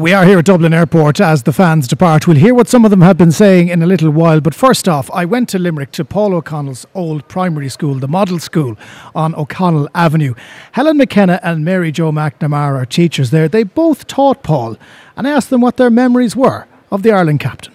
We are here at Dublin Airport as the fans depart. We'll hear what some of them have been saying in a little while. But first off, I went to Limerick to Paul O'Connell's old primary school, the Model School on O'Connell Avenue. Helen McKenna and Mary Jo McNamara are teachers there. They both taught Paul, and I asked them what their memories were of the Ireland captain.